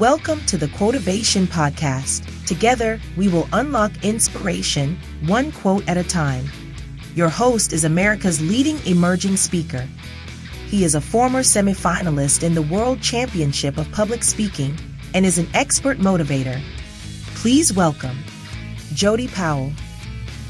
Welcome to the Quotivation Podcast. Together, we will unlock inspiration, one quote at a time. Your host is America's leading emerging speaker. He is a former semifinalist in the World Championship of Public Speaking and is an expert motivator. Please welcome Jody Powell.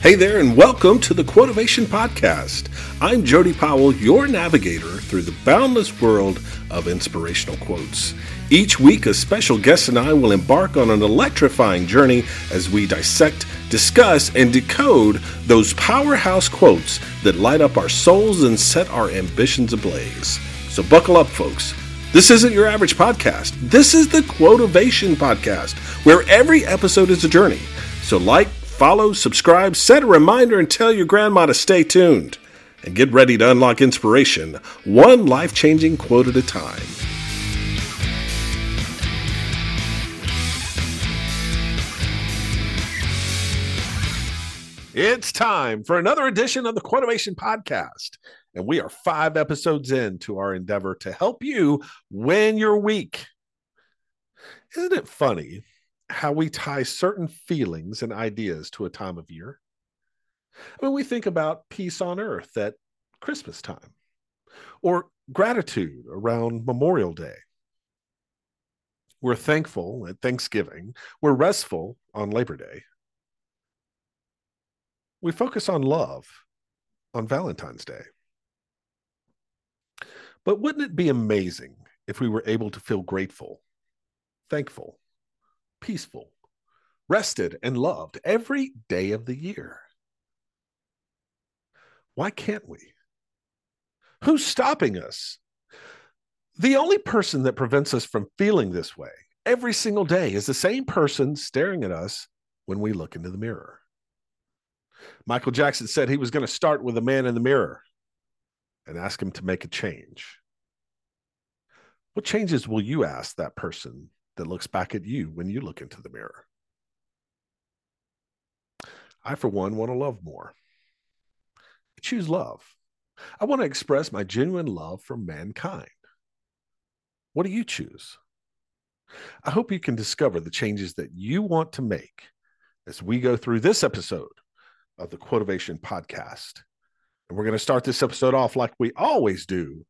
Hey there, and welcome to the Quotivation Podcast. I'm Jody Powell, your navigator through the boundless world of inspirational quotes. Each week, a special guest and I will embark on an electrifying journey as we dissect, discuss, and decode those powerhouse quotes that light up our souls and set our ambitions ablaze. So, buckle up, folks. This isn't your average podcast. This is the Quotivation Podcast, where every episode is a journey. So, like, follow, subscribe, set a reminder, and tell your grandma to stay tuned. And get ready to unlock inspiration, one life changing quote at a time. It's time for another edition of the Quotivation Podcast. And we are five episodes into our endeavor to help you win your week. Isn't it funny how we tie certain feelings and ideas to a time of year? I mean, we think about peace on earth at Christmas time or gratitude around Memorial Day. We're thankful at Thanksgiving. We're restful on Labor Day we focus on love on Valentine's Day. But wouldn't it be amazing if we were able to feel grateful, thankful, peaceful, rested, and loved every day of the year? Why can't we? Who's stopping us? The only person that prevents us from feeling this way every single day is the same person staring at us when we look into the mirror. Michael Jackson said he was going to start with a man in the mirror and ask him to make a change. What changes will you ask that person that looks back at you when you look into the mirror? I, for one, want to love more. I choose love. I want to express my genuine love for mankind. What do you choose? I hope you can discover the changes that you want to make as we go through this episode of the Quotivation podcast. And we're going to start this episode off like we always do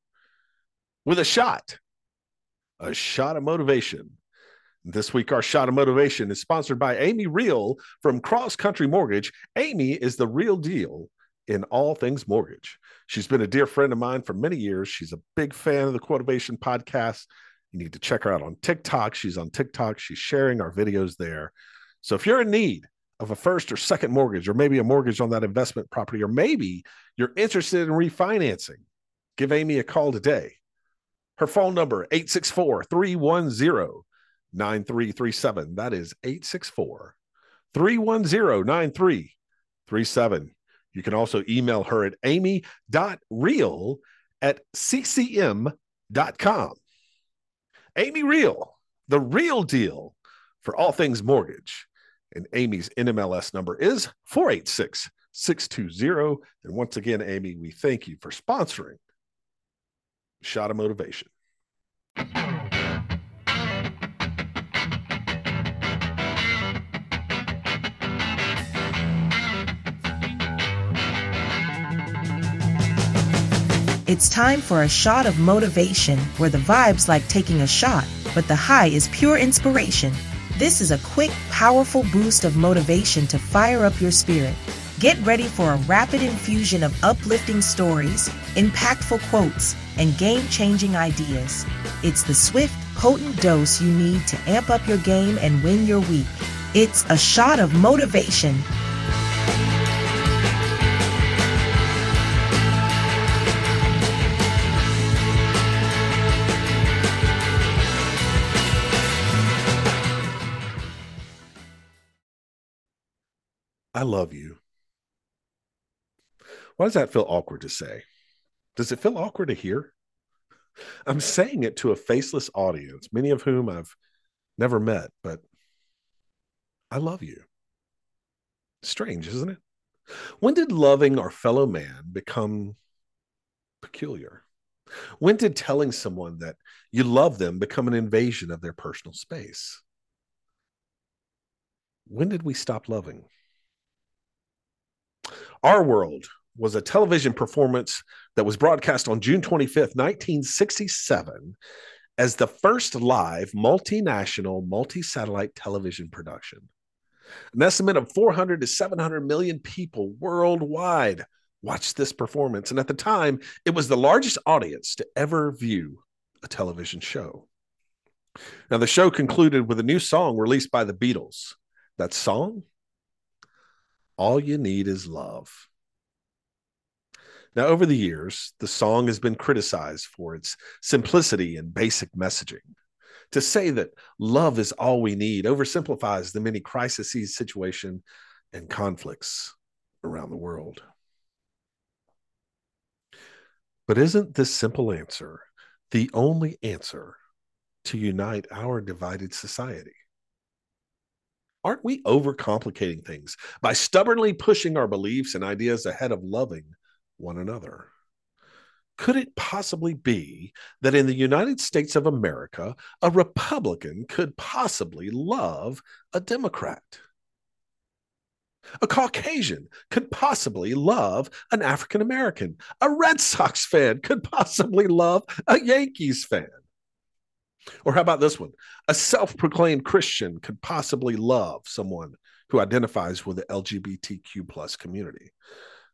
with a shot, a shot of motivation. This week, our shot of motivation is sponsored by Amy Real from Cross Country Mortgage. Amy is the real deal in all things mortgage. She's been a dear friend of mine for many years. She's a big fan of the Quotivation podcast. You need to check her out on TikTok. She's on TikTok. She's sharing our videos there. So if you're in need of a first or second mortgage, or maybe a mortgage on that investment property, or maybe you're interested in refinancing, give Amy a call today. Her phone number, 864 310 9337. That is 864 310 9337. You can also email her at amy.real at ccm.com. Amy Real, the real deal for all things mortgage. And Amy's NMLS number is 486 620. And once again, Amy, we thank you for sponsoring Shot of Motivation. It's time for a shot of motivation where the vibe's like taking a shot, but the high is pure inspiration. This is a quick, powerful boost of motivation to fire up your spirit. Get ready for a rapid infusion of uplifting stories, impactful quotes, and game changing ideas. It's the swift, potent dose you need to amp up your game and win your week. It's a shot of motivation. I love you. Why does that feel awkward to say? Does it feel awkward to hear? I'm saying it to a faceless audience, many of whom I've never met, but I love you. Strange, isn't it? When did loving our fellow man become peculiar? When did telling someone that you love them become an invasion of their personal space? When did we stop loving? Our World was a television performance that was broadcast on June 25th, 1967, as the first live multinational, multi satellite television production. An estimate of 400 to 700 million people worldwide watched this performance. And at the time, it was the largest audience to ever view a television show. Now, the show concluded with a new song released by the Beatles. That song, All You Need Is Love. Now, over the years, the song has been criticized for its simplicity and basic messaging. To say that love is all we need oversimplifies the many crises, situation, and conflicts around the world. But isn't this simple answer the only answer to unite our divided society? Aren't we overcomplicating things by stubbornly pushing our beliefs and ideas ahead of loving one another? Could it possibly be that in the United States of America, a Republican could possibly love a Democrat? A Caucasian could possibly love an African American. A Red Sox fan could possibly love a Yankees fan. Or how about this one? A self proclaimed Christian could possibly love someone who identifies with the LGBTQ plus community.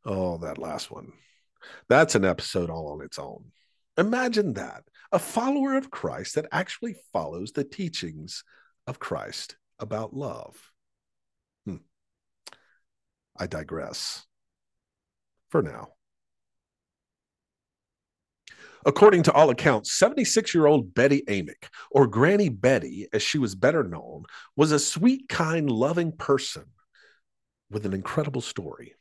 Oh, that last one. That's an episode all on its own. Imagine that a follower of Christ that actually follows the teachings of Christ about love. Hmm. I digress for now. According to all accounts, 76 year old Betty Amick, or Granny Betty as she was better known, was a sweet, kind, loving person with an incredible story.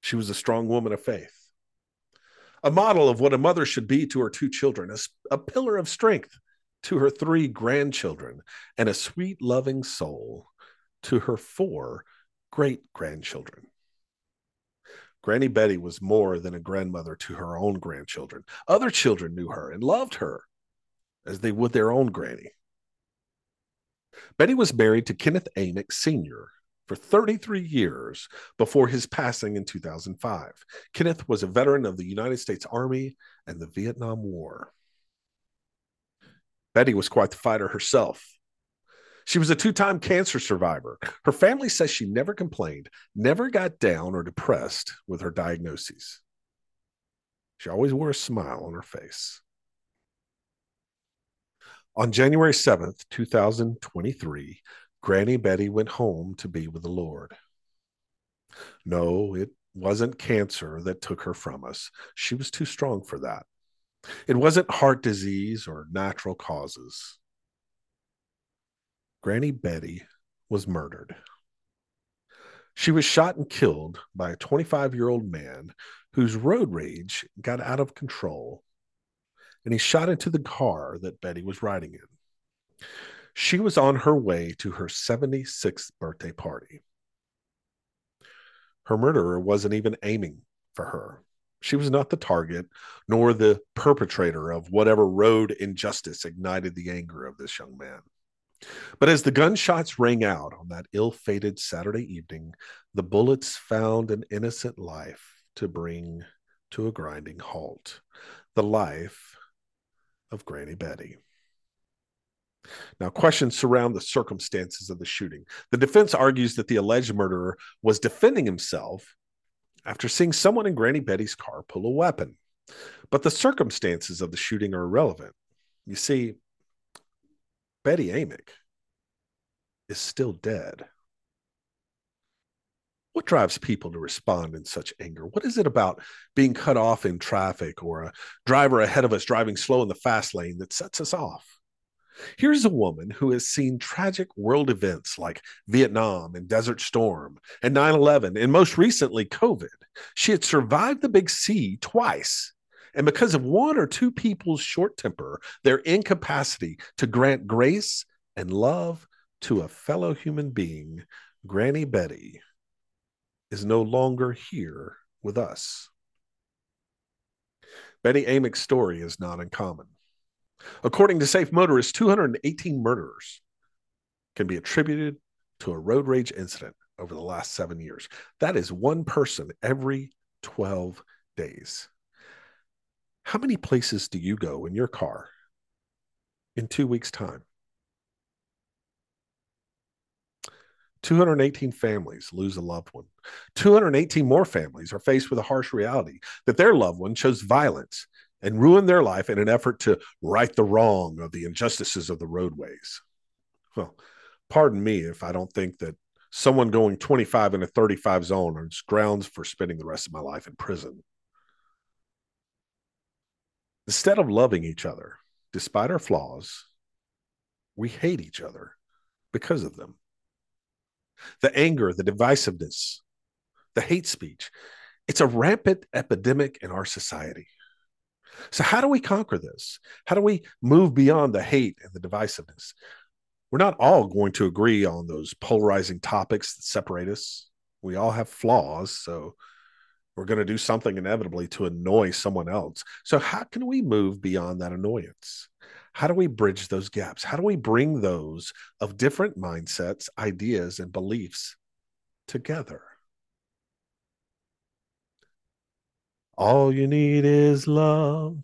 She was a strong woman of faith, a model of what a mother should be to her two children, a, a pillar of strength to her three grandchildren, and a sweet, loving soul to her four great grandchildren. Granny Betty was more than a grandmother to her own grandchildren. Other children knew her and loved her as they would their own granny. Betty was married to Kenneth Amick Sr., for 33 years before his passing in 2005. Kenneth was a veteran of the United States Army and the Vietnam War. Betty was quite the fighter herself. She was a two time cancer survivor. Her family says she never complained, never got down or depressed with her diagnoses. She always wore a smile on her face. On January 7th, 2023, Granny Betty went home to be with the Lord. No, it wasn't cancer that took her from us. She was too strong for that. It wasn't heart disease or natural causes. Granny Betty was murdered. She was shot and killed by a 25 year old man whose road rage got out of control, and he shot into the car that Betty was riding in. She was on her way to her 76th birthday party. Her murderer wasn't even aiming for her. She was not the target nor the perpetrator of whatever road injustice ignited the anger of this young man. But as the gunshots rang out on that ill fated Saturday evening, the bullets found an innocent life to bring to a grinding halt the life of Granny Betty. Now, questions surround the circumstances of the shooting. The defense argues that the alleged murderer was defending himself after seeing someone in Granny Betty's car pull a weapon. But the circumstances of the shooting are irrelevant. You see, Betty Amick is still dead. What drives people to respond in such anger? What is it about being cut off in traffic or a driver ahead of us driving slow in the fast lane that sets us off? Here's a woman who has seen tragic world events like Vietnam and Desert Storm and 9 11, and most recently, COVID. She had survived the big C twice. And because of one or two people's short temper, their incapacity to grant grace and love to a fellow human being, Granny Betty is no longer here with us. Betty Amick's story is not uncommon. According to Safe Motorists, 218 murderers can be attributed to a road rage incident over the last seven years. That is one person every 12 days. How many places do you go in your car in two weeks' time? 218 families lose a loved one. 218 more families are faced with a harsh reality that their loved one chose violence and ruined their life in an effort to right the wrong of the injustices of the roadways. Well, pardon me if I don't think that someone going 25 in a 35 zone is grounds for spending the rest of my life in prison. Instead of loving each other, despite our flaws, we hate each other because of them the anger, the divisiveness, the hate speech. It's a rampant epidemic in our society. So, how do we conquer this? How do we move beyond the hate and the divisiveness? We're not all going to agree on those polarizing topics that separate us. We all have flaws. So, we're going to do something inevitably to annoy someone else. So, how can we move beyond that annoyance? how do we bridge those gaps? How do we bring those of different mindsets, ideas, and beliefs together? All you need is love.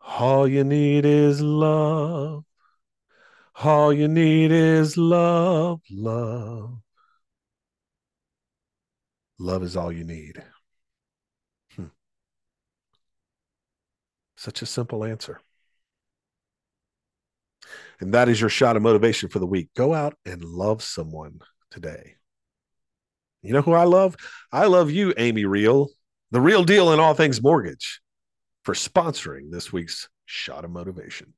All you need is love. All you need is love, love. Love is all you need. Hmm. Such a simple answer. And that is your shot of motivation for the week. Go out and love someone today. You know who I love? I love you, Amy Real, the real deal in all things mortgage, for sponsoring this week's shot of motivation.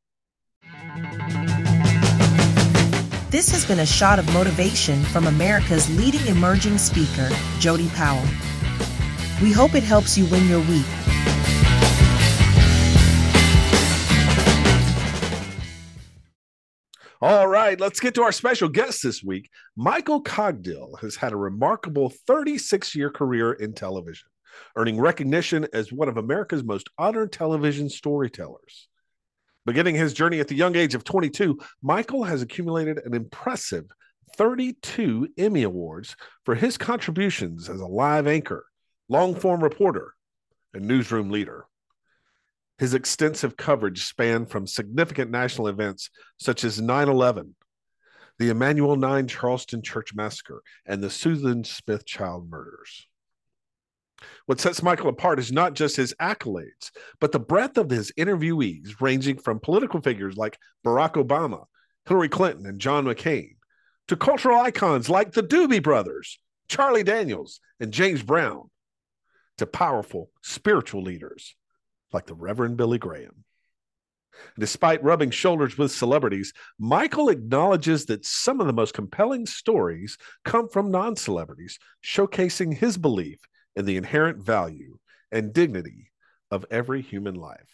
This has been a shot of motivation from America's leading emerging speaker, Jody Powell. We hope it helps you win your week All right, let's get to our special guest this week. Michael Cogdill has had a remarkable 36 year career in television, earning recognition as one of America's most honored television storytellers. Beginning his journey at the young age of 22, Michael has accumulated an impressive 32 Emmy Awards for his contributions as a live anchor, long form reporter, and newsroom leader. His extensive coverage spanned from significant national events such as 9 11, the Emanuel 9 Charleston Church Massacre, and the Susan Smith child murders. What sets Michael apart is not just his accolades, but the breadth of his interviewees, ranging from political figures like Barack Obama, Hillary Clinton, and John McCain, to cultural icons like the Doobie Brothers, Charlie Daniels, and James Brown, to powerful spiritual leaders like the Reverend Billy Graham. Despite rubbing shoulders with celebrities, Michael acknowledges that some of the most compelling stories come from non celebrities, showcasing his belief in the inherent value and dignity of every human life.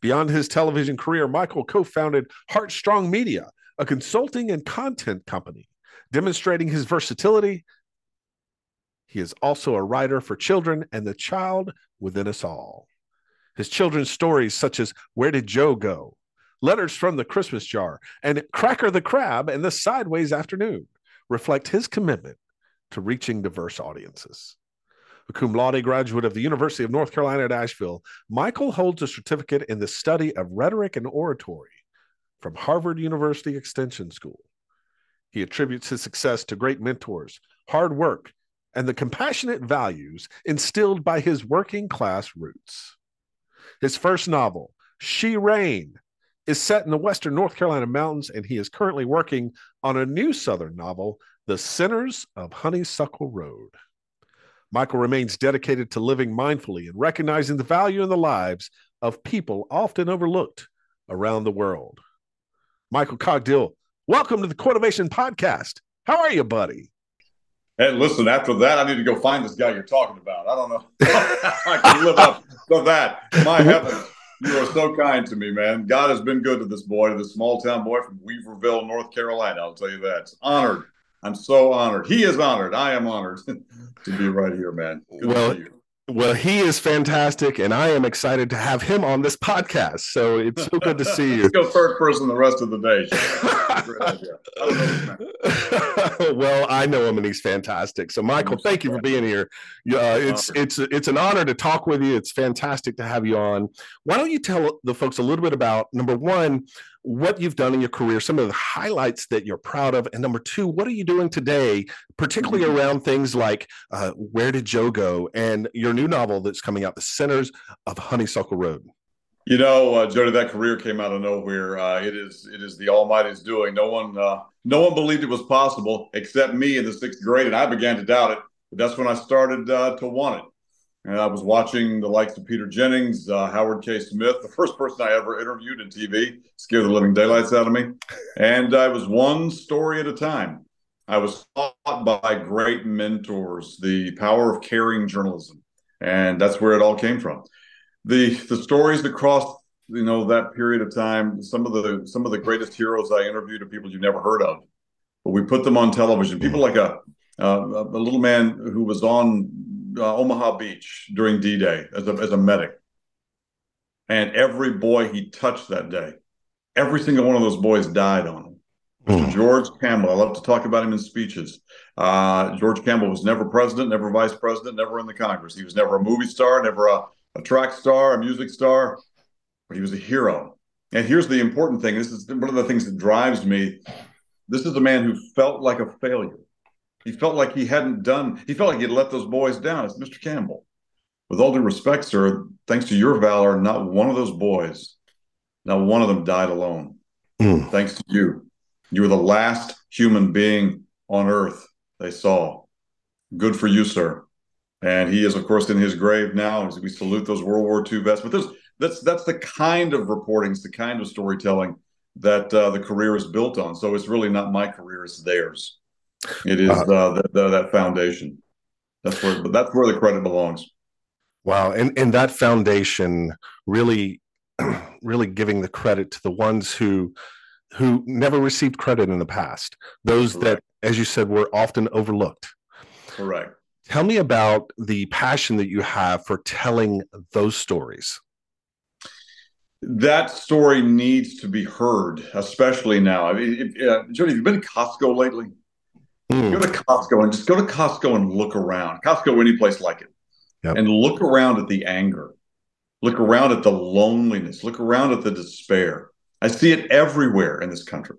Beyond his television career, Michael co founded Heartstrong Media, a consulting and content company, demonstrating his versatility. He is also a writer for children and the child within us all. His children's stories, such as Where Did Joe Go? Letters from the Christmas Jar, and Cracker the Crab and the Sideways Afternoon, reflect his commitment to reaching diverse audiences. A cum laude graduate of the University of North Carolina at Asheville, Michael holds a certificate in the study of rhetoric and oratory from Harvard University Extension School. He attributes his success to great mentors, hard work, and the compassionate values instilled by his working class roots. His first novel, She Rain, is set in the western North Carolina mountains, and he is currently working on a new southern novel, The Sinners of Honeysuckle Road. Michael remains dedicated to living mindfully and recognizing the value in the lives of people often overlooked around the world. Michael Cogdill, welcome to the Quotivation Podcast. How are you, buddy? Hey, listen, after that, I need to go find this guy you're talking about. I don't know. I can live up to that. My heavens, you are so kind to me, man. God has been good to this boy, to this small town boy from Weaverville, North Carolina. I'll tell you that. It's honored. I'm so honored. He is honored. I am honored to be right here, man. Good well, Well, he is fantastic, and I am excited to have him on this podcast. So it's so good to see you. Let's go third person the rest of the day. Well, I know him, and he's fantastic. So, Michael, thank you for being here. Uh, it's it's it's an honor to talk with you. It's fantastic to have you on. Why don't you tell the folks a little bit about number one, what you've done in your career, some of the highlights that you're proud of, and number two, what are you doing today, particularly mm-hmm. around things like uh, Where Did Joe Go and your new novel that's coming out, The Sinners of Honeysuckle Road. You know, uh, Jody, that career came out of nowhere. Uh, it is it is the Almighty's doing. No one uh, no one believed it was possible except me in the sixth grade, and I began to doubt it. But that's when I started uh, to want it. And I was watching the likes of Peter Jennings, uh, Howard K. Smith, the first person I ever interviewed in TV, scared the living daylights out of me. And I was one story at a time. I was taught by great mentors the power of caring journalism, and that's where it all came from. the The stories that crossed, you know, that period of time. Some of the some of the greatest heroes I interviewed are people you've never heard of, but we put them on television. People like a uh, a little man who was on uh, Omaha Beach during D Day as a, as a medic. And every boy he touched that day, every single one of those boys died on him. Mm. George Campbell, I love to talk about him in speeches. Uh, George Campbell was never president, never vice president, never in the Congress. He was never a movie star, never a, a track star, a music star, but he was a hero. And here's the important thing this is one of the things that drives me. This is a man who felt like a failure he felt like he hadn't done, he felt like he'd let those boys down. It's Mr. Campbell. With all due respect, sir, thanks to your valor, not one of those boys, not one of them died alone. Mm. Thanks to you. You were the last human being on earth they saw. Good for you, sir. And he is, of course, in his grave now. We salute those World War II vets. But this, that's that's the kind of reporting, it's the kind of storytelling that uh, the career is built on. So it's really not my career; it's theirs. It is uh, the, the, that foundation. That's where, that's where the credit belongs. Wow, and and that foundation really, really giving the credit to the ones who who never received credit in the past. Those Correct. that, as you said, were often overlooked. Correct. Tell me about the passion that you have for telling those stories. That story needs to be heard, especially now. I mean, if, uh, Jody, have you been to Costco lately? Mm. Go to Costco and just go to Costco and look around. Costco, any place like it, yep. and look around at the anger, look around at the loneliness, look around at the despair. I see it everywhere in this country,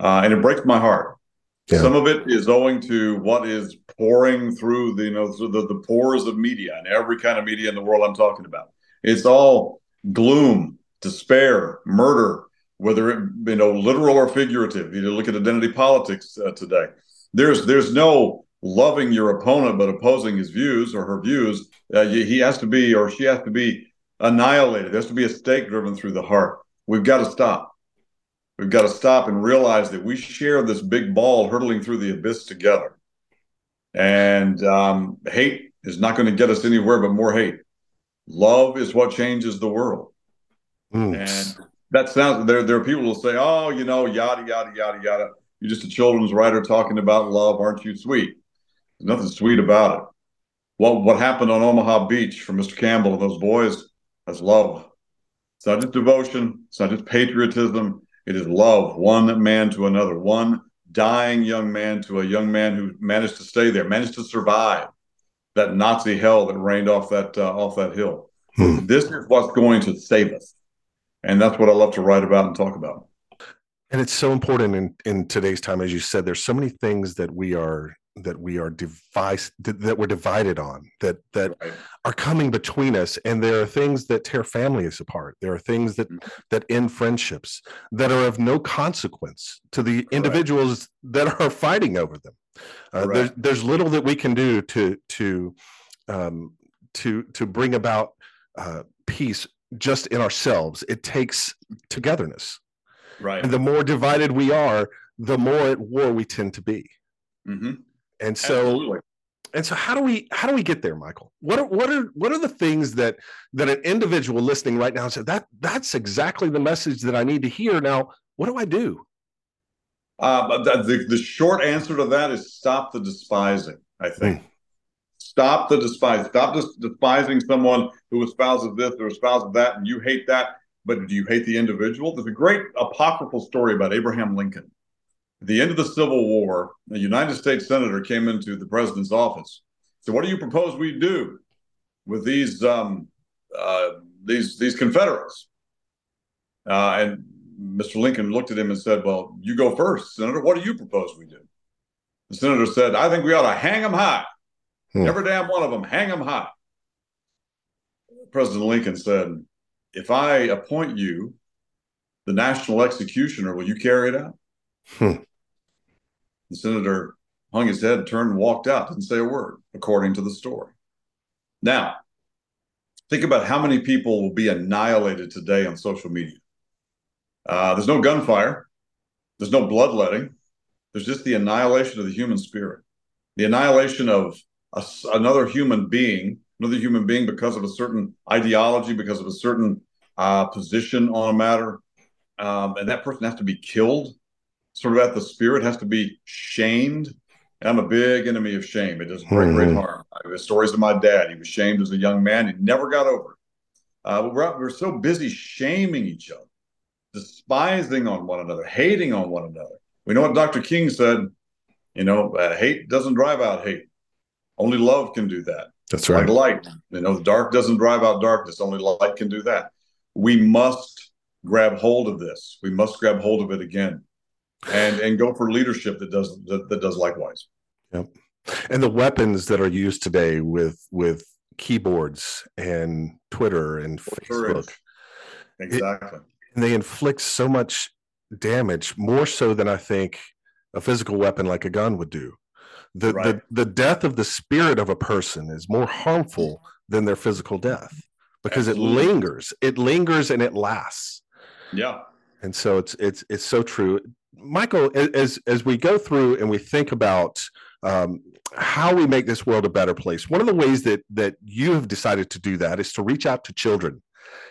uh, and it breaks my heart. Yeah. Some of it is owing to what is pouring through the you know the, the pores of media and every kind of media in the world I'm talking about. It's all gloom, despair, murder, whether it you know literal or figurative. You look at identity politics uh, today there's there's no loving your opponent but opposing his views or her views. Uh, he has to be or she has to be annihilated. There has to be a stake driven through the heart. We've got to stop. We've got to stop and realize that we share this big ball hurtling through the abyss together. And um, hate is not going to get us anywhere but more hate. Love is what changes the world. Mm. And that sounds there. There are people who say, "Oh, you know, yada yada yada yada." You're just a children's writer talking about love. Aren't you sweet? There's nothing sweet about it. What what happened on Omaha Beach for Mr. Campbell and those boys? That's love. It's not just devotion. It's not just patriotism. It is love, one man to another, one dying young man to a young man who managed to stay there, managed to survive that Nazi hell that rained off that uh, off that hill. Hmm. This is what's going to save us, and that's what I love to write about and talk about and it's so important in in today's time as you said there's so many things that we are that we are devised that we're divided on that that right. are coming between us and there are things that tear families apart there are things that mm-hmm. that end friendships that are of no consequence to the Correct. individuals that are fighting over them uh, there's, there's little that we can do to to um, to to bring about uh, peace just in ourselves it takes togetherness Right. And the more divided we are, the more at war we tend to be. Mm-hmm. And so, Absolutely. and so, how do we how do we get there, Michael? What are what are what are the things that that an individual listening right now said that that's exactly the message that I need to hear. Now, what do I do? Uh, the, the, short answer to that is stop the despising. I think. Mm. Stop the despise. Stop despising someone who espouses this or espouses that, and you hate that. But do you hate the individual? There's a great apocryphal story about Abraham Lincoln. At the end of the Civil War, a United States senator came into the president's office. So, what do you propose we do with these um, uh, these these Confederates? Uh, and Mr. Lincoln looked at him and said, "Well, you go first, Senator. What do you propose we do?" The senator said, "I think we ought to hang them high. Hmm. Every damn one of them, hang them high." President Lincoln said, "If I appoint you the national executioner, will you carry it out?" Hmm. The senator hung his head, turned, and walked out. Didn't say a word, according to the story. Now, think about how many people will be annihilated today on social media. Uh, there's no gunfire. There's no bloodletting. There's just the annihilation of the human spirit, the annihilation of a, another human being, another human being because of a certain ideology, because of a certain uh, position on a matter. Um, and that person has to be killed, sort of at the spirit, has to be shamed. I'm a big enemy of shame. It does great, mm-hmm. great harm. I have stories of my dad. He was shamed as a young man. He never got over it. Uh, but we're, we're so busy shaming each other despising on one another, hating on one another. We know what Dr. King said. You know, uh, hate doesn't drive out hate. Only love can do that. That's right. Like light. You know, the dark doesn't drive out darkness. Only light can do that. We must grab hold of this. We must grab hold of it again, and and go for leadership that does that, that does likewise. Yep. And the weapons that are used today with with keyboards and Twitter and Facebook. Exactly. It, and they inflict so much damage, more so than I think a physical weapon like a gun would do. The, right. the the death of the spirit of a person is more harmful than their physical death because Absolutely. it lingers. It lingers and it lasts. Yeah. And so it's it's it's so true. Michael, as as we go through and we think about um, how we make this world a better place, one of the ways that that you have decided to do that is to reach out to children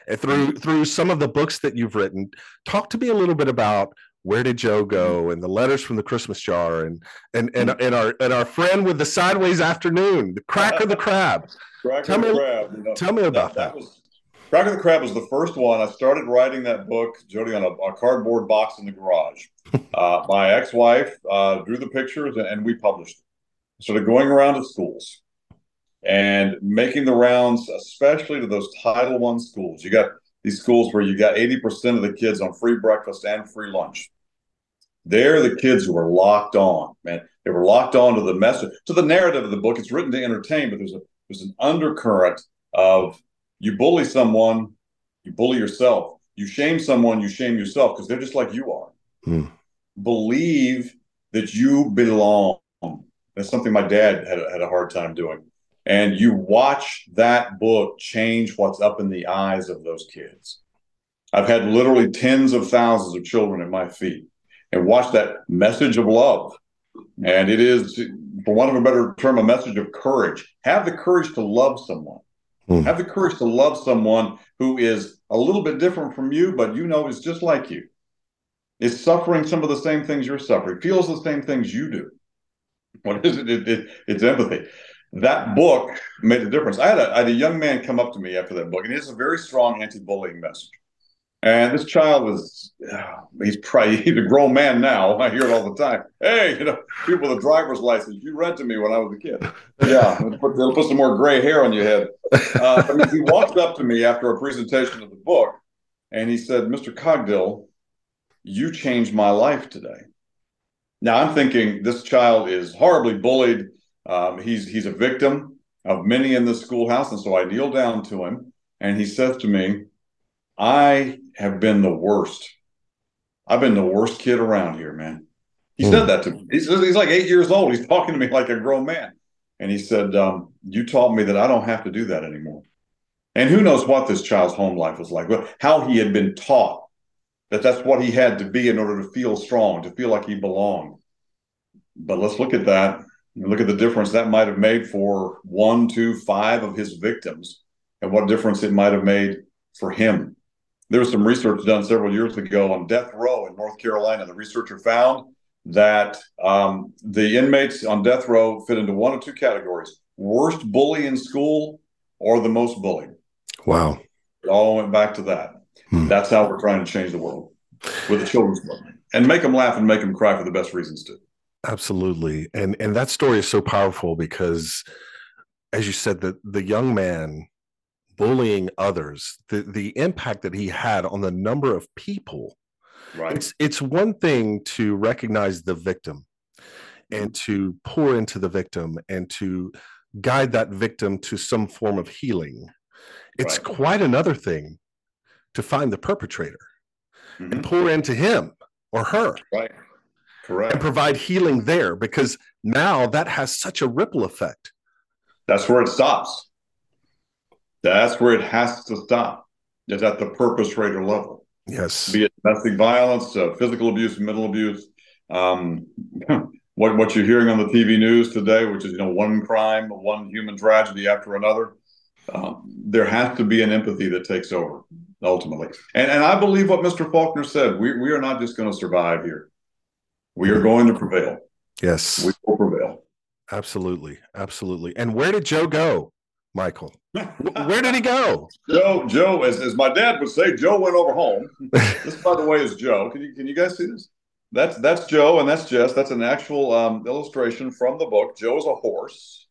and through through some of the books that you've written talk to me a little bit about where did joe go and the letters from the christmas jar and and and, and our and our friend with the sideways afternoon the cracker the crab cracker tell me, crab you know, tell me about that, that. that was, Cracker the Crab was the first one. I started writing that book, Jody, on a, a cardboard box in the garage. Uh, my ex-wife uh, drew the pictures, and, and we published. It. Started going around to schools, and making the rounds, especially to those Title One schools. You got these schools where you got 80% of the kids on free breakfast and free lunch. They're the kids who are locked on, man. They were locked on to the message, to the narrative of the book. It's written to entertain, but there's a there's an undercurrent of you bully someone, you bully yourself. You shame someone, you shame yourself because they're just like you are. Hmm. Believe that you belong. That's something my dad had, had a hard time doing and you watch that book change what's up in the eyes of those kids. I've had literally tens of thousands of children at my feet and watch that message of love. And it is, for want of a better term, a message of courage. Have the courage to love someone. Mm. Have the courage to love someone who is a little bit different from you, but you know is just like you. Is suffering some of the same things you're suffering, feels the same things you do. What is it? it, it it's empathy that book made a difference. I had, a, I had a young man come up to me after that book, and has a very strong anti-bullying message. And this child was, he's probably he's a grown man now. I hear it all the time. Hey, you know, people with a driver's license, you read to me when I was a kid. Yeah, they'll put, they'll put some more gray hair on your head. Uh, I mean, he walked up to me after a presentation of the book, and he said, Mr. Cogdill, you changed my life today. Now I'm thinking this child is horribly bullied um, he's he's a victim of many in the schoolhouse, and so I kneel down to him, and he says to me, "I have been the worst. I've been the worst kid around here, man." He mm. said that to me. He's, he's like eight years old. He's talking to me like a grown man, and he said, um, "You taught me that I don't have to do that anymore." And who knows what this child's home life was like, how he had been taught that that's what he had to be in order to feel strong, to feel like he belonged. But let's look at that look at the difference that might have made for one, two, five of his victims, and what difference it might have made for him. There was some research done several years ago on death row in North Carolina. The researcher found that um, the inmates on death row fit into one of two categories. worst bully in school or the most bullied. Wow. It all went back to that. Hmm. That's how we're trying to change the world with the children's book and make them laugh and make them cry for the best reasons too. Absolutely. And and that story is so powerful because as you said that the young man bullying others, the the impact that he had on the number of people. Right. It's it's one thing to recognize the victim and to pour into the victim and to guide that victim to some form of healing. It's right. quite another thing to find the perpetrator mm-hmm. and pour into him or her. Right. Correct. And provide healing there because now that has such a ripple effect. That's where it stops. That's where it has to stop. Is at the perpetrator level. Yes. Be it domestic violence, uh, physical abuse, mental abuse. Um, what what you're hearing on the TV news today, which is you know one crime, one human tragedy after another. Um, there has to be an empathy that takes over ultimately. And and I believe what Mr. Faulkner said. We we are not just going to survive here. We are going to prevail. Yes, we will prevail. Absolutely, absolutely. And where did Joe go, Michael? where did he go? Joe, Joe, as, as my dad would say, Joe went over home. this, by the way, is Joe. Can you can you guys see this? That's that's Joe, and that's Jess. That's an actual um, illustration from the book. Joe is a horse,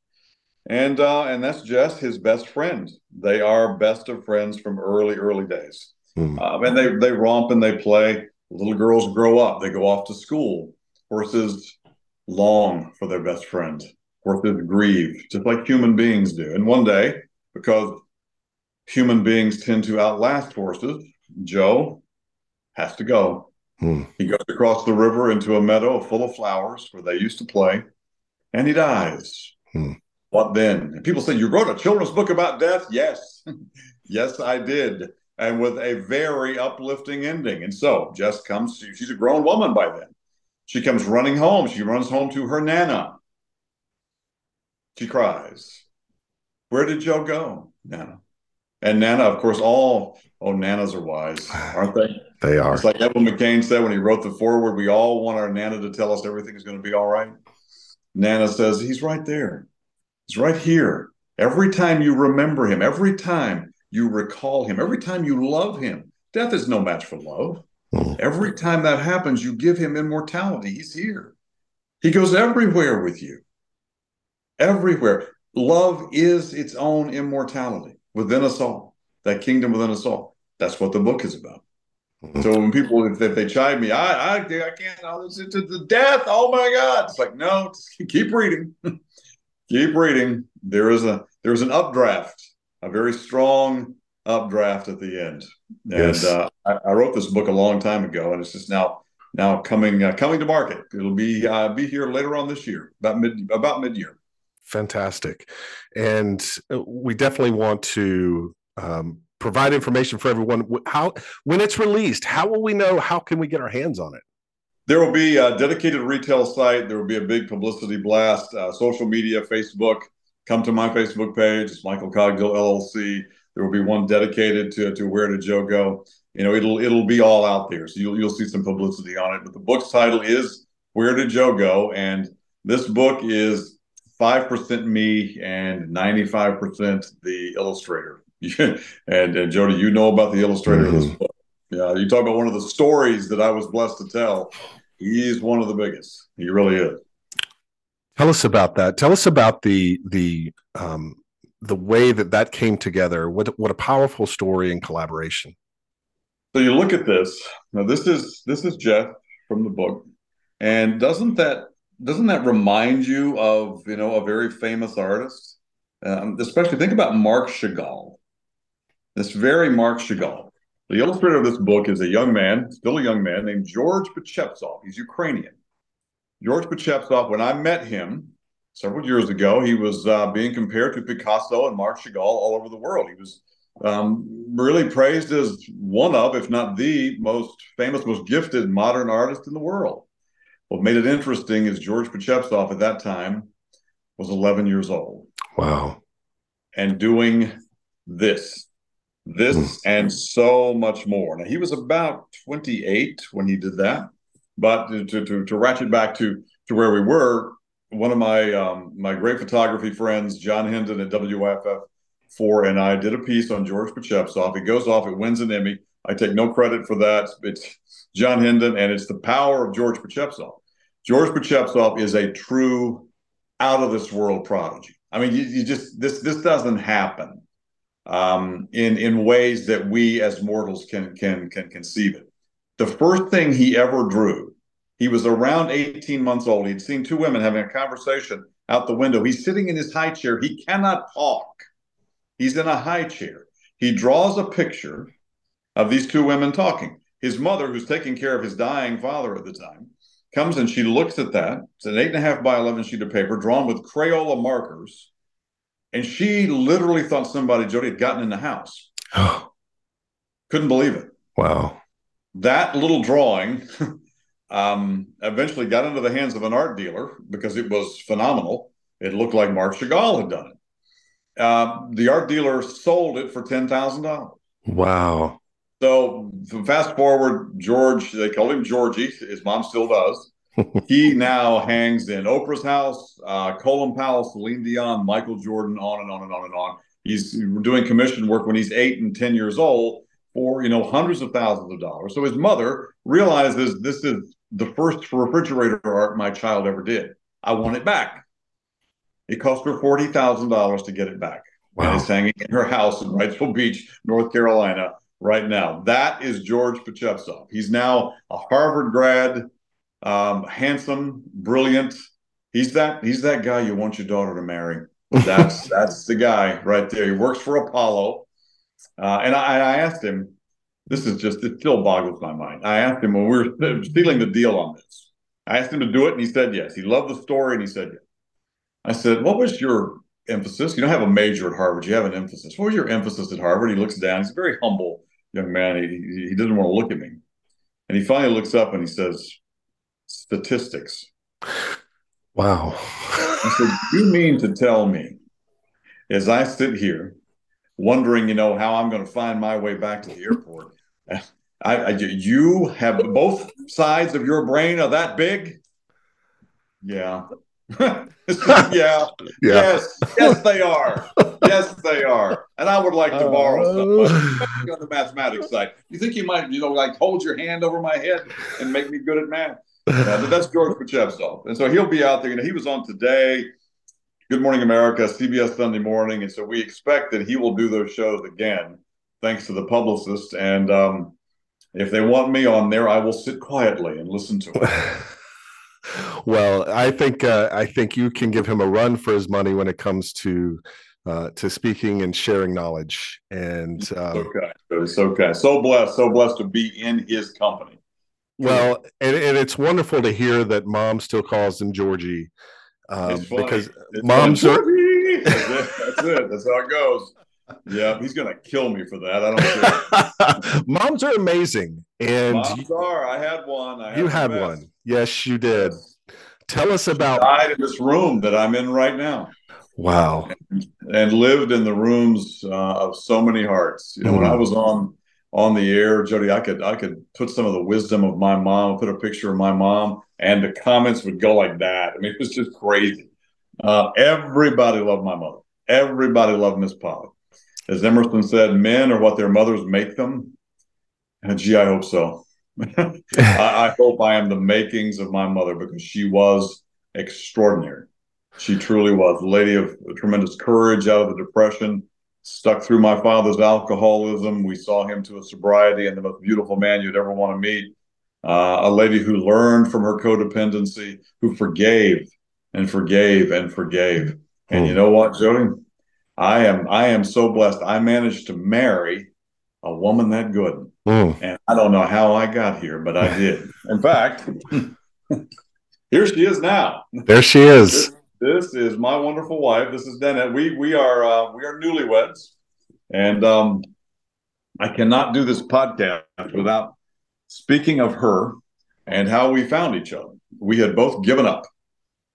and uh, and that's Jess, his best friend. They are best of friends from early early days, mm. uh, and they they romp and they play. Little girls grow up. They go off to school. Horses long for their best friend. Horses grieve, just like human beings do. And one day, because human beings tend to outlast horses, Joe has to go Hmm. He goes across the river into a meadow full of flowers where they used to play, and he dies. Hmm. What then? And people say, You wrote a children's book about death? Yes. yes, I did. And with a very uplifting ending. And so Jess comes, she's a grown woman by then. She comes running home. She runs home to her Nana. She cries. Where did Joe go? Nana. And Nana, of course, all oh Nanas are wise, aren't they? They are. It's like Evan McCain said when he wrote the foreword, we all want our Nana to tell us everything is going to be all right. Nana says, He's right there. He's right here. Every time you remember him, every time you recall him, every time you love him, death is no match for love. Mm. Every time that happens, you give him immortality. He's here. He goes everywhere with you. Everywhere. Love is its own immortality within us all, that kingdom within us all. That's what the book is about. Mm-hmm. So when people if, if they chide me, I I, I can't. I'll listen to the death. Oh my God! It's like no, keep reading, keep reading. There is a there's an updraft, a very strong updraft at the end. And uh, I, I, wrote this book a long time ago, and it's just now now coming uh, coming to market. It'll be uh, be here later on this year, about mid about mid year. Fantastic, and uh, we definitely want to um, provide information for everyone. How when it's released, how will we know? How can we get our hands on it? There will be a dedicated retail site. There will be a big publicity blast, uh, social media, Facebook. Come to my Facebook page. It's Michael Cogdill LLC. There will be one dedicated to, to where did Joe go. You know, it'll it'll be all out there, so you'll you'll see some publicity on it. But the book's title is Where Did Joe Go? And this book is five percent me and ninety five percent the illustrator. and, and Jody, you know about the illustrator mm-hmm. of this book. Yeah, you talk about one of the stories that I was blessed to tell. He's one of the biggest. He really is. Tell us about that. Tell us about the the um, the way that that came together. What what a powerful story and collaboration. So you look at this. Now this is this is Jeff from the book, and doesn't that doesn't that remind you of you know a very famous artist? Um, especially think about Marc Chagall this very Marc Chagall. The illustrator of this book is a young man, still a young man, named George Pachepsov. He's Ukrainian. George Pachepsov, when I met him several years ago, he was uh, being compared to Picasso and Marc Chagall all over the world. He was um, really praised as one of, if not the most famous, most gifted modern artist in the world. What made it interesting is George Pachepsov at that time was 11 years old. Wow. And doing this this mm. and so much more. Now he was about 28 when he did that, but to, to, to ratchet back to to where we were, one of my um, my great photography friends, John Hendon at WYFF four, and I did a piece on George Pachepsov. He goes off, it wins an Emmy. I take no credit for that. It's John Hendon, and it's the power of George Pocheptsov. George Pocheptsov is a true out of this world prodigy. I mean, you, you just this this doesn't happen um, in in ways that we as mortals can can can conceive it. The first thing he ever drew, he was around 18 months old. He'd seen two women having a conversation out the window. He's sitting in his high chair. He cannot talk. He's in a high chair. He draws a picture of these two women talking. His mother, who's taking care of his dying father at the time, comes and she looks at that. It's an eight and a half by 11 sheet of paper drawn with Crayola markers. And she literally thought somebody, Jody, had gotten in the house. Couldn't believe it. Wow. That little drawing um, eventually got into the hands of an art dealer because it was phenomenal. It looked like Marc Chagall had done it. Uh, the art dealer sold it for $10,000. Wow. So fast forward, George, they called him Georgie. His mom still does. he now hangs in Oprah's house, uh, Colin Powell, Celine Dion, Michael Jordan, on and on and on and on. He's doing commission work when he's eight and 10 years old for, you know, hundreds of thousands of dollars. So his mother realizes this is the first refrigerator art my child ever did. I want it back. It cost her $40,000 to get it back. Wow. And it's hanging in her house in Wrightsville Beach, North Carolina right now. That is George Pocheptsov. He's now a Harvard grad, um, handsome, brilliant. He's that he's that guy you want your daughter to marry. That's that's the guy right there. He works for Apollo, uh, and I, I, asked him. This is just it still boggles my mind. I asked him when we were stealing the deal on this. I asked him to do it, and he said yes. He loved the story, and he said yes. I said, "What was your emphasis? You don't have a major at Harvard. You have an emphasis. What was your emphasis at Harvard?" He looks down. He's a very humble young man. He, he didn't want to look at me. And he finally looks up and he says, Statistics. Wow. I said, You mean to tell me, as I sit here wondering, you know, how I'm going to find my way back to the airport, I, I, you have both sides of your brain are that big? Yeah. yeah. yeah. Yes. Yes, they are. Yes, they are. And I would like to borrow uh, some on the mathematics side. You think you might, you know, like hold your hand over my head and make me good at math? Yeah, that's George Pocheptsov. And so he'll be out there. You know, he was on today, Good Morning America, CBS Sunday Morning. And so we expect that he will do those shows again, thanks to the publicist. And um, if they want me on there, I will sit quietly and listen to it. well, I think uh, I think you can give him a run for his money when it comes to uh, to speaking and sharing knowledge. And um, okay, it's okay. So blessed, so blessed to be in his company. Well, and, and it's wonderful to hear that mom still calls him Georgie um, because it's moms are. That's it. That's it. That's how it goes. Yeah, he's gonna kill me for that. I don't care. Moms are amazing, and moms are. I had one. I had you had one. Yes, you did. Tell us about died in this room that I'm in right now. Wow. And, and lived in the rooms uh, of so many hearts. You know, mm when I mm. was on on the air, Jody, I could I could put some of the wisdom of my mom, put a picture of my mom, and the comments would go like that. I mean, it was just crazy. Uh, everybody loved my mother. Everybody loved Miss Polly as Emerson said, men are what their mothers make them. And gee, I hope so. I, I, hope I am the makings of my mother because she was extraordinary. She truly was a lady of tremendous courage out of the depression, stuck through my father's alcoholism. We saw him to a sobriety and the most beautiful man you'd ever want to meet. Uh, a lady who learned from her codependency, who forgave and forgave and forgave. And you know what, Jody? I am I am so blessed. I managed to marry a woman that good. Mm. And I don't know how I got here, but I did. In fact, here she is now. There she is. This, this is my wonderful wife. This is Danette. We we are uh, we are newlyweds, and um, I cannot do this podcast without speaking of her and how we found each other. We had both given up.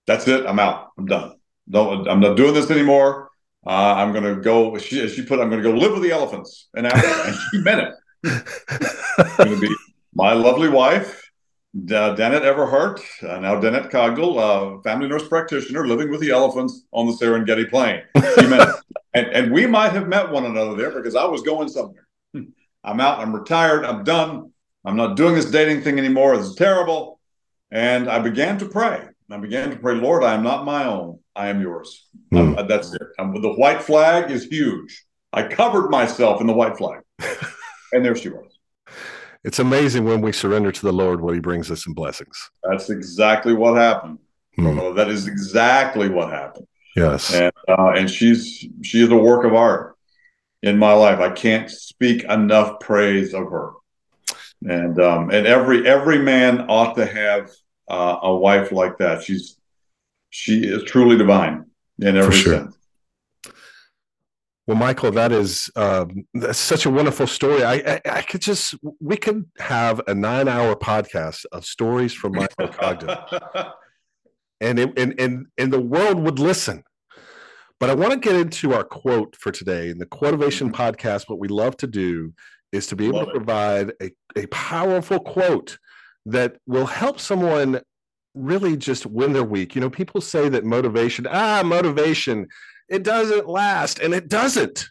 That's it. I'm out. I'm done. Don't. I'm not doing this anymore. Uh, I'm going to go. She, she put, I'm going to go live with the elephants in Africa, and she meant it. Going to be my lovely wife, Uh, Danette Everhart, uh, now Danette Cogdill, uh, family nurse practitioner living with the elephants on the Serengeti Plain. and, and we might have met one another there because I was going somewhere. I'm out, I'm retired, I'm done. I'm not doing this dating thing anymore. It's terrible. And I began to pray. I began to pray, Lord, I am not my own. I am yours. Mm. Uh, that's it. Um, the white flag is huge. I covered myself in the white flag. and there she was. It's amazing when we surrender to the Lord what he brings us in blessings. That's exactly what happened. Mm. That is exactly what happened. Yes. And, uh, and she's she is a work of art in my life. I can't speak enough praise of her. And um, and every every man ought to have uh, a wife like that. She's she is truly divine in every sure. sense. Well, Michael, that is um, that's such a wonderful story. I, I, I could just we could have a nine-hour podcast of stories from Michael Cogdill, and it, and and and the world would listen. But I want to get into our quote for today. In the Quotivation mm-hmm. podcast, what we love to do is to be able love to provide a, a powerful quote that will help someone really just win their week. You know, people say that motivation, ah, motivation it doesn't last and it doesn't.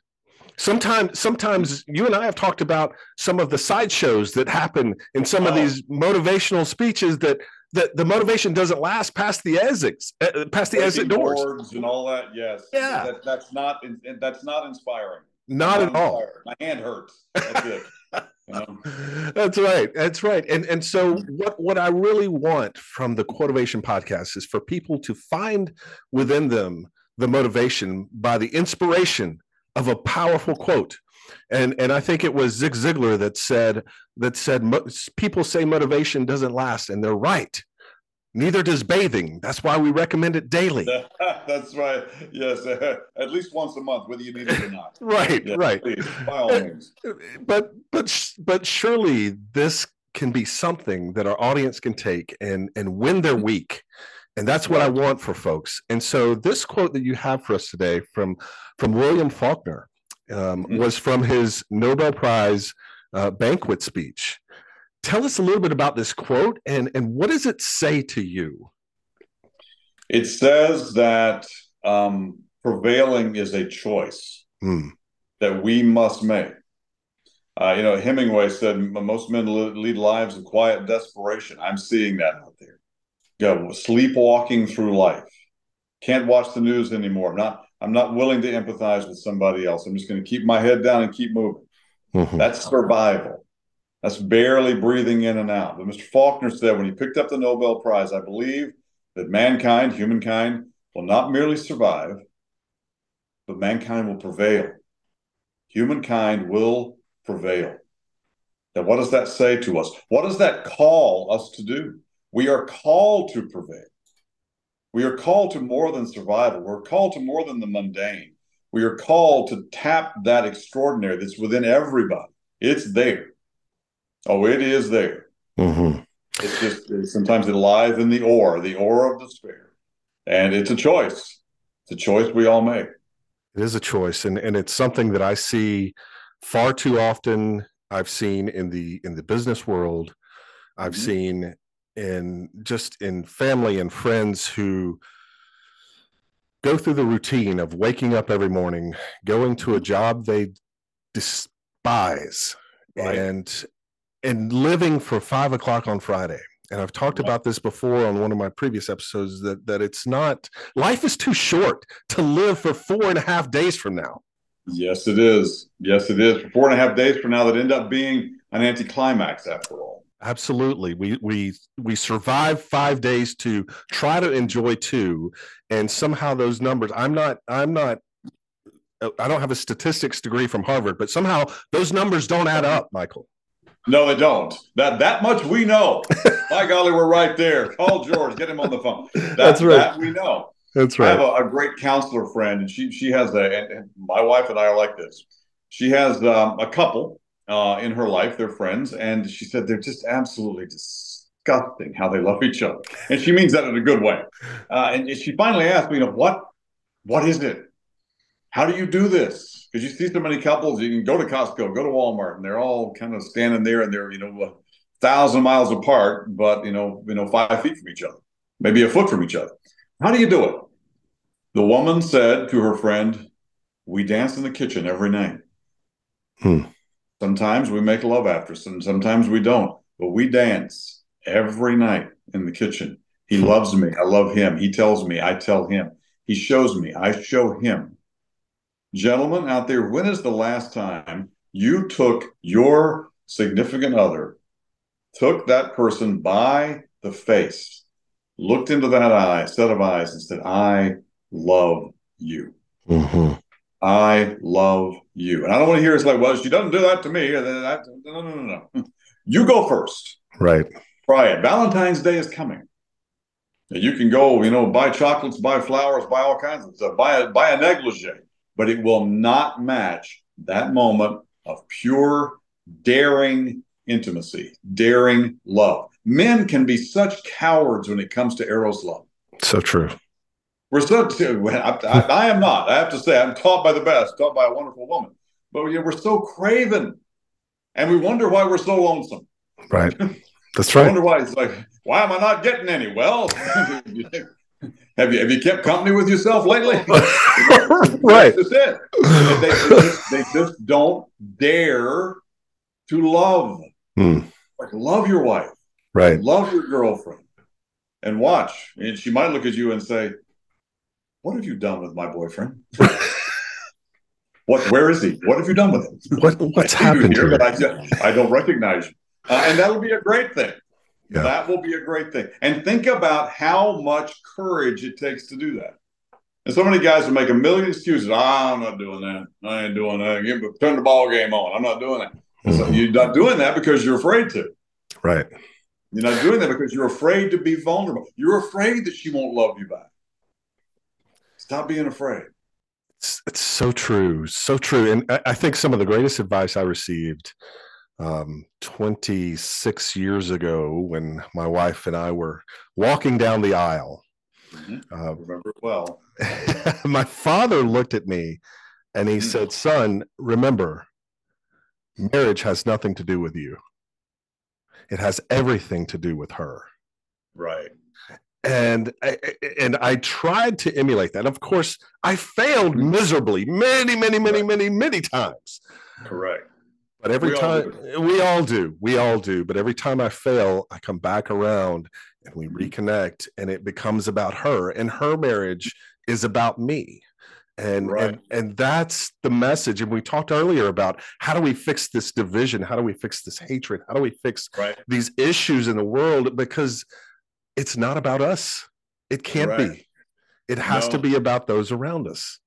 Sometimes sometimes you and i have talked about some of the sideshows that happen in some oh. of these motivational speeches that that the motivation doesn't last past the exits uh, past the exit doors. and all that yes. Yeah. That, that's not that's not inspiring. Not, not at all. My hand hurts. That's it That's right. That's right. And and so what what I really want from the Quotivation podcast is for people to find within them the motivation by the inspiration of a powerful quote. And, and I think it was Zig Ziglar that said that said people say motivation doesn't last, and they're right. Neither does bathing. That's why we recommend it daily. That's right. Yes, at least once a month, whether you need it or not. right, yes, right. Please, by all means. But but but surely this can be something that our audience can take and and when they're mm-hmm. week and that's what I want for folks. And so this quote that you have for us today from from William Faulkner um, mm-hmm. was from his Nobel Prize uh, banquet speech. Tell us a little bit about this quote and and what does it say to you? It says that um, prevailing is a choice mm. that we must make. Uh, you know, Hemingway said most men lead lives of quiet desperation. I'm seeing that out there go sleepwalking through life. Can't watch the news anymore. not I'm not willing to empathize with somebody else. I'm just going to keep my head down and keep moving. Mm-hmm. That's survival. That's barely breathing in and out. But Mr. Faulkner said when he picked up the Nobel Prize, I believe that mankind, humankind, will not merely survive, but mankind will prevail. Humankind will prevail. Now, what does that say to us? What does that call us to do? We are called to prevail. We are called to more than survival. We're called to more than the mundane. We are called to tap that extraordinary that's within everybody. It's there. Oh, it is there. Mm-hmm. It's just sometimes it lies in the ore, the ore of despair, and it's a choice. It's a choice we all make. It is a choice, and and it's something that I see far too often. I've seen in the in the business world. I've mm-hmm. seen in just in family and friends who go through the routine of waking up every morning, going to a job they despise, right. and and living for five o'clock on Friday. And I've talked about this before on one of my previous episodes that that it's not life is too short to live for four and a half days from now. Yes, it is. Yes, it is. For four and a half days from now, that end up being an anticlimax after all. Absolutely. We we we survive 5 days to try to enjoy 2 and somehow those numbers I'm not I'm not I don't have a statistics degree from Harvard, but somehow those numbers don't add up, Michael. No, they don't. That that much we know. My golly, we're right there. Call George, get him on the phone. That, That's right. That we know. That's right. I have a, a great counselor friend, and she she has a. And, and my wife and I are like this. She has um, a couple uh, in her life. They're friends, and she said they're just absolutely disgusting how they love each other, and she means that in a good way. Uh, and she finally asked me, you know, what what is it? How do you do this? Because you see so many couples, you can go to Costco, go to Walmart, and they're all kind of standing there, and they're you know. Uh, thousand miles apart, but you know, you know, five feet from each other, maybe a foot from each other. How do you do it? The woman said to her friend, "We dance in the kitchen every night. Hmm. Sometimes we make love after, some sometimes we don't, but we dance every night in the kitchen. He loves me, I love him. He tells me, I tell him. He shows me, I show him. Gentlemen out there, when is the last time you took your significant other, took that person by the face, looked into that eye, set of eyes, and said, I love you. Mm-hmm. I love you. And I don't want to hear it's like, well, she doesn't do that to me. No, no, no, no. You go first. Right. Try it. Valentine's Day is coming. You can go, you know, buy chocolates, buy flowers, buy all kinds of stuff, buy a buy a negligee, but it will not match that moment of pure, daring intimacy, daring love. Men can be such cowards when it comes to eros love. So true. We're so. I, I, I, am not. I have to say, I'm taught by the best, taught by a wonderful woman. But know, we're so craven, and we wonder why we're so lonesome. Right. That's right. I wonder why it's like, why am I not getting any? Well, have you have you kept company with yourself lately? right. That's it. They, they, just, they, just, don't dare to love. Hmm. Like love your wife. Right. Love your girlfriend. And watch. And she might look at you and say, What have you done with my boyfriend? what where is he? What have you done with him? What what's happened here, to but I, I don't recognize you. Uh, and that'll be a great thing. Yeah. That will be a great thing. And think about how much courage it takes to do that. And so many guys will make a million excuses. Ah, I'm not doing that. I ain't doing that. Give, turn the ball game on. I'm not doing that. Mm-hmm. So you're not doing that because you're afraid to. Right. You're not doing that because you're afraid to be vulnerable. You're afraid that she won't love you back. Stop being afraid. It's, it's so true. So true. And I, I think some of the greatest advice I received um, 26 years ago when my wife and I were walking down the aisle. Mm-hmm. Uh, remember it well. my father looked at me and he mm-hmm. said, Son, remember, marriage has nothing to do with you, it has everything to do with her. Right. And and I tried to emulate that. Of course, I failed miserably many, many, many, many, many times. Correct. But every we time all we all do, we all do. But every time I fail, I come back around and we mm-hmm. reconnect, and it becomes about her, and her marriage is about me. And, right. and and that's the message. And we talked earlier about how do we fix this division? How do we fix this hatred? How do we fix right. these issues in the world? Because it's not about us. It can't right. be. It has no. to be about those around us.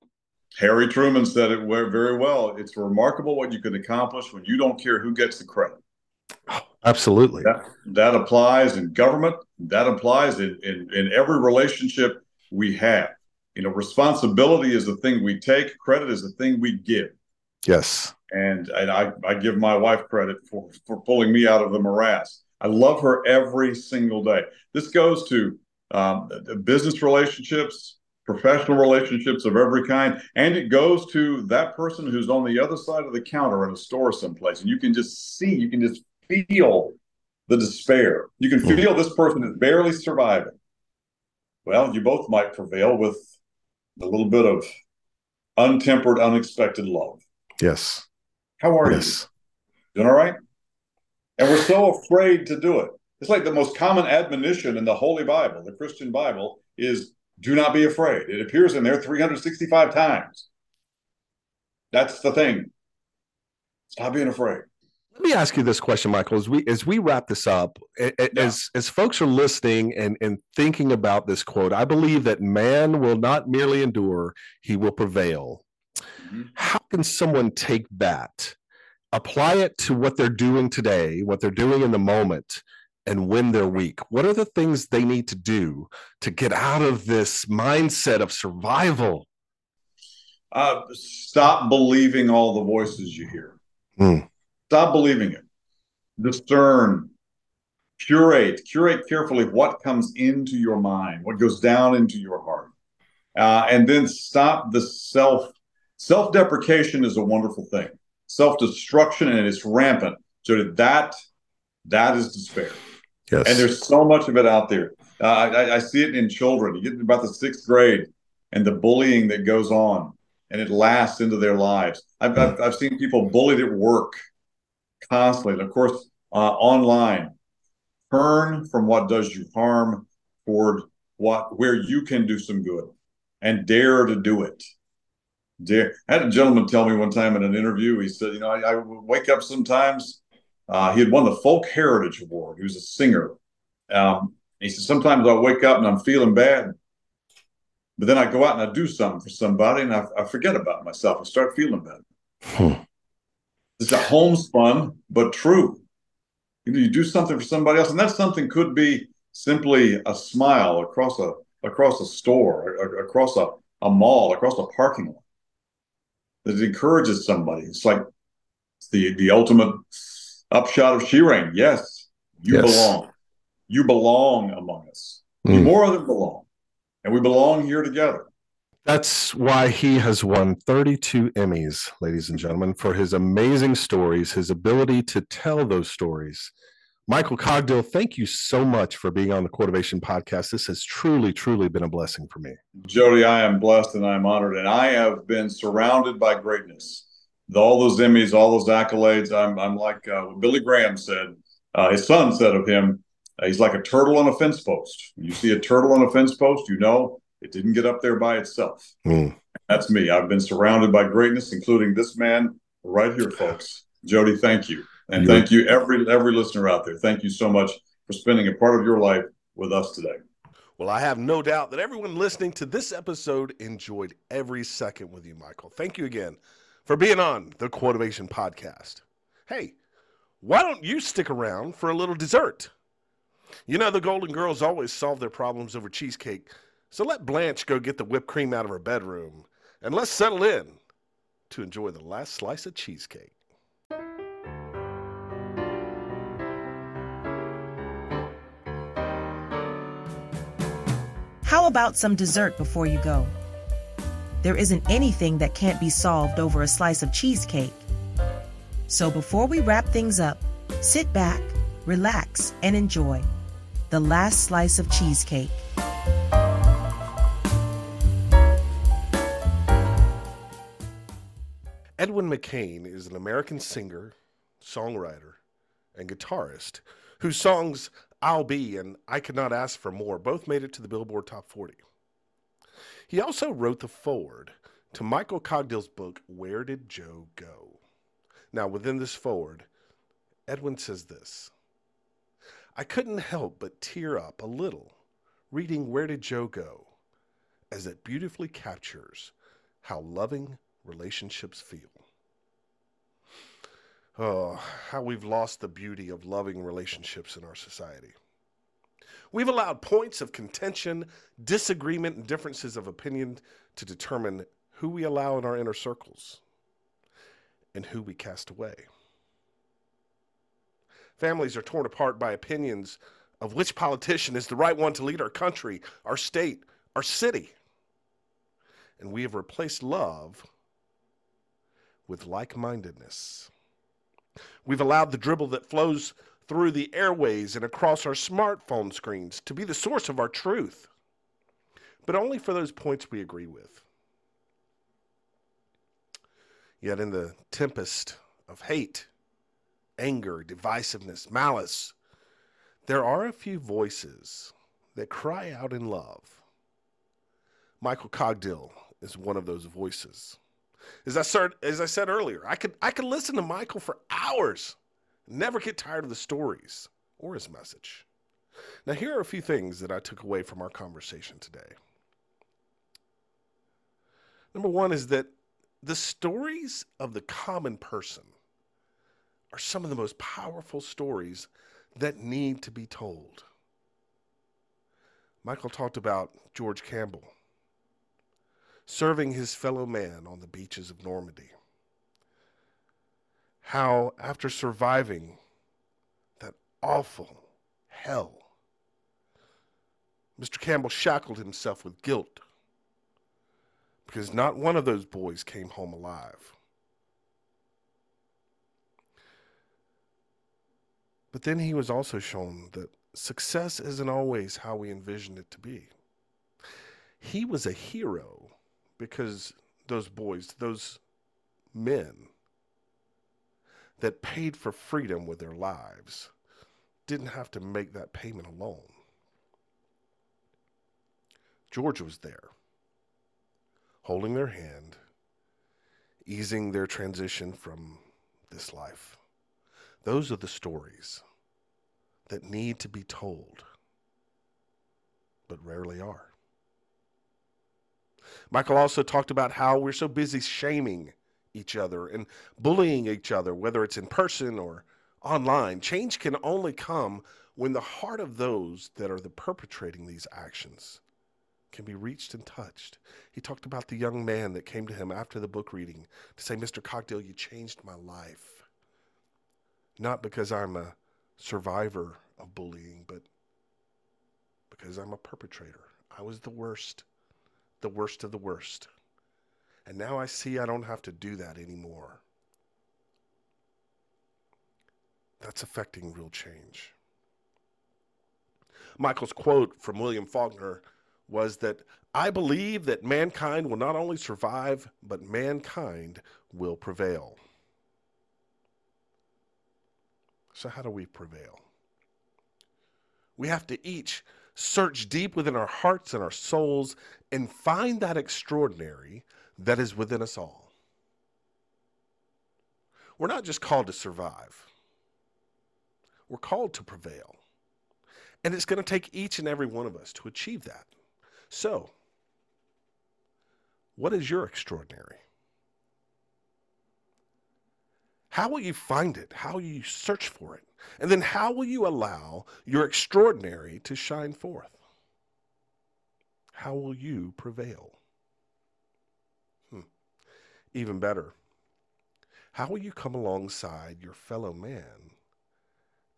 Harry Truman said it very well. It's remarkable what you can accomplish when you don't care who gets the credit. Oh, absolutely. That, that applies in government. That applies in, in, in every relationship we have. You know, responsibility is the thing we take, credit is the thing we give. Yes. And, and I, I give my wife credit for, for pulling me out of the morass. I love her every single day. This goes to um, business relationships, professional relationships of every kind. And it goes to that person who's on the other side of the counter in a store someplace. And you can just see, you can just feel the despair. You can hmm. feel this person is barely surviving. Well, you both might prevail with a little bit of untempered, unexpected love. Yes. How are yes. you? Doing all right? And we're so afraid to do it. It's like the most common admonition in the Holy Bible, the Christian Bible, is do not be afraid. It appears in there 365 times. That's the thing. Stop being afraid. Let me ask you this question, Michael. As we as we wrap this up, yeah. as as folks are listening and and thinking about this quote, I believe that man will not merely endure; he will prevail. Mm-hmm. How can someone take that, apply it to what they're doing today, what they're doing in the moment, and win their week? What are the things they need to do to get out of this mindset of survival? Uh, stop believing all the voices you hear. Mm. Stop believing it. Discern, curate, curate carefully what comes into your mind, what goes down into your heart, uh, and then stop the self. Self deprecation is a wonderful thing. Self destruction and it's rampant. So that That is despair. Yes. And there's so much of it out there. Uh, I, I see it in children. You get to about the sixth grade and the bullying that goes on and it lasts into their lives. I've, I've, I've seen people bullied at work constantly. And of course, uh, online. Turn from what does you harm toward what where you can do some good and dare to do it. Dare. I had a gentleman tell me one time in an interview, he said, you know, I, I wake up sometimes. Uh, he had won the Folk Heritage Award. He was a singer. Um, he said, sometimes I wake up and I'm feeling bad. But then I go out and I do something for somebody and I, I forget about myself. I start feeling better. Hmm. It's a homespun, but true. You, know, you do something for somebody else, and that something could be simply a smile across a across a store, across a, a mall, across a parking lot. That encourages somebody. It's like the the ultimate upshot of Shireen. Yes, you yes. belong. You belong among us. Mm. You more than belong and we belong here together. That's why he has won 32 Emmys, ladies and gentlemen, for his amazing stories, his ability to tell those stories. Michael Cogdill, thank you so much for being on the Quotivation podcast. This has truly, truly been a blessing for me. Jody, I am blessed and I'm honored, and I have been surrounded by greatness. All those Emmys, all those accolades. I'm, I'm like uh, what Billy Graham said. Uh, his son said of him, uh, he's like a turtle on a fence post. When you see a turtle on a fence post, you know it didn't get up there by itself. Mm. That's me. I've been surrounded by greatness, including this man right here, folks. Jody, thank you. And thank you, every every listener out there. Thank you so much for spending a part of your life with us today. Well, I have no doubt that everyone listening to this episode enjoyed every second with you, Michael. Thank you again for being on the Quotivation Podcast. Hey, why don't you stick around for a little dessert? You know, the Golden Girls always solve their problems over cheesecake. So let Blanche go get the whipped cream out of her bedroom and let's settle in to enjoy the last slice of cheesecake. How about some dessert before you go? There isn't anything that can't be solved over a slice of cheesecake. So before we wrap things up, sit back, relax, and enjoy the last slice of cheesecake. Edwin McCain is an American singer, songwriter, and guitarist whose songs I'll Be and I Could Not Ask for More both made it to the Billboard Top 40. He also wrote the foreword to Michael Cogdill's book, Where Did Joe Go? Now, within this foreword, Edwin says this I couldn't help but tear up a little reading Where Did Joe Go? as it beautifully captures how loving relationships feel. Oh, how we've lost the beauty of loving relationships in our society. We've allowed points of contention, disagreement, and differences of opinion to determine who we allow in our inner circles and who we cast away. Families are torn apart by opinions of which politician is the right one to lead our country, our state, our city. And we have replaced love with like mindedness. We've allowed the dribble that flows through the airways and across our smartphone screens to be the source of our truth, but only for those points we agree with. Yet, in the tempest of hate, anger, divisiveness, malice, there are a few voices that cry out in love. Michael Cogdill is one of those voices. As I, said, as I said earlier, I could, I could listen to Michael for hours, never get tired of the stories or his message. Now, here are a few things that I took away from our conversation today. Number one is that the stories of the common person are some of the most powerful stories that need to be told. Michael talked about George Campbell serving his fellow man on the beaches of Normandy. How, after surviving that awful hell, Mr. Campbell shackled himself with guilt because not one of those boys came home alive. But then he was also shown that success isn't always how we envisioned it to be. He was a hero because those boys, those men that paid for freedom with their lives, didn't have to make that payment alone. George was there, holding their hand, easing their transition from this life. Those are the stories that need to be told, but rarely are. Michael also talked about how we're so busy shaming each other and bullying each other, whether it's in person or online. Change can only come when the heart of those that are the perpetrating these actions can be reached and touched. He talked about the young man that came to him after the book reading to say, Mr. Cogdill, you changed my life. Not because I'm a survivor of bullying, but because I'm a perpetrator. I was the worst, the worst of the worst. And now I see I don't have to do that anymore. That's affecting real change. Michael's quote from William Faulkner was that I believe that mankind will not only survive, but mankind will prevail. So, how do we prevail? We have to each search deep within our hearts and our souls and find that extraordinary that is within us all. We're not just called to survive, we're called to prevail. And it's going to take each and every one of us to achieve that. So, what is your extraordinary? How will you find it? How will you search for it? And then how will you allow your extraordinary to shine forth? How will you prevail? Hmm. Even better, how will you come alongside your fellow man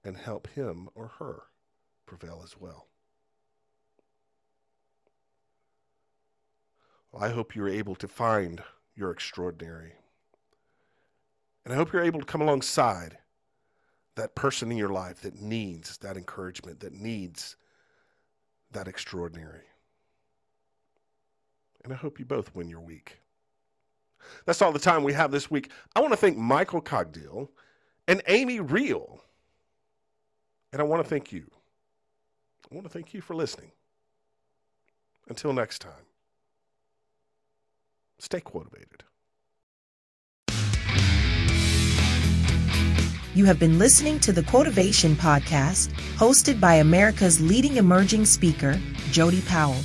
and help him or her prevail as well? Well, I hope you're able to find your extraordinary. And I hope you're able to come alongside that person in your life that needs that encouragement, that needs that extraordinary. And I hope you both win your week. That's all the time we have this week. I want to thank Michael Cogdill and Amy Reel. And I want to thank you. I want to thank you for listening. Until next time, stay quotivated. You have been listening to the Quotivation Podcast, hosted by America's leading emerging speaker, Jody Powell.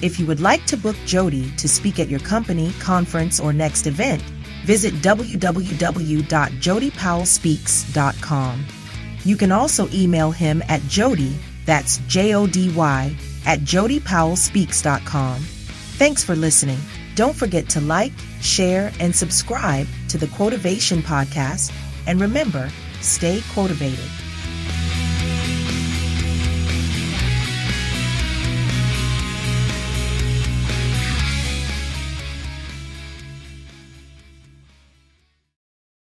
If you would like to book Jody to speak at your company, conference, or next event, visit www.jodypowellspeaks.com. You can also email him at Jody, that's J O D Y, at jodypowellspeaks.com. Thanks for listening. Don't forget to like, share, and subscribe to the Quotivation Podcast. And remember, stay quotivated.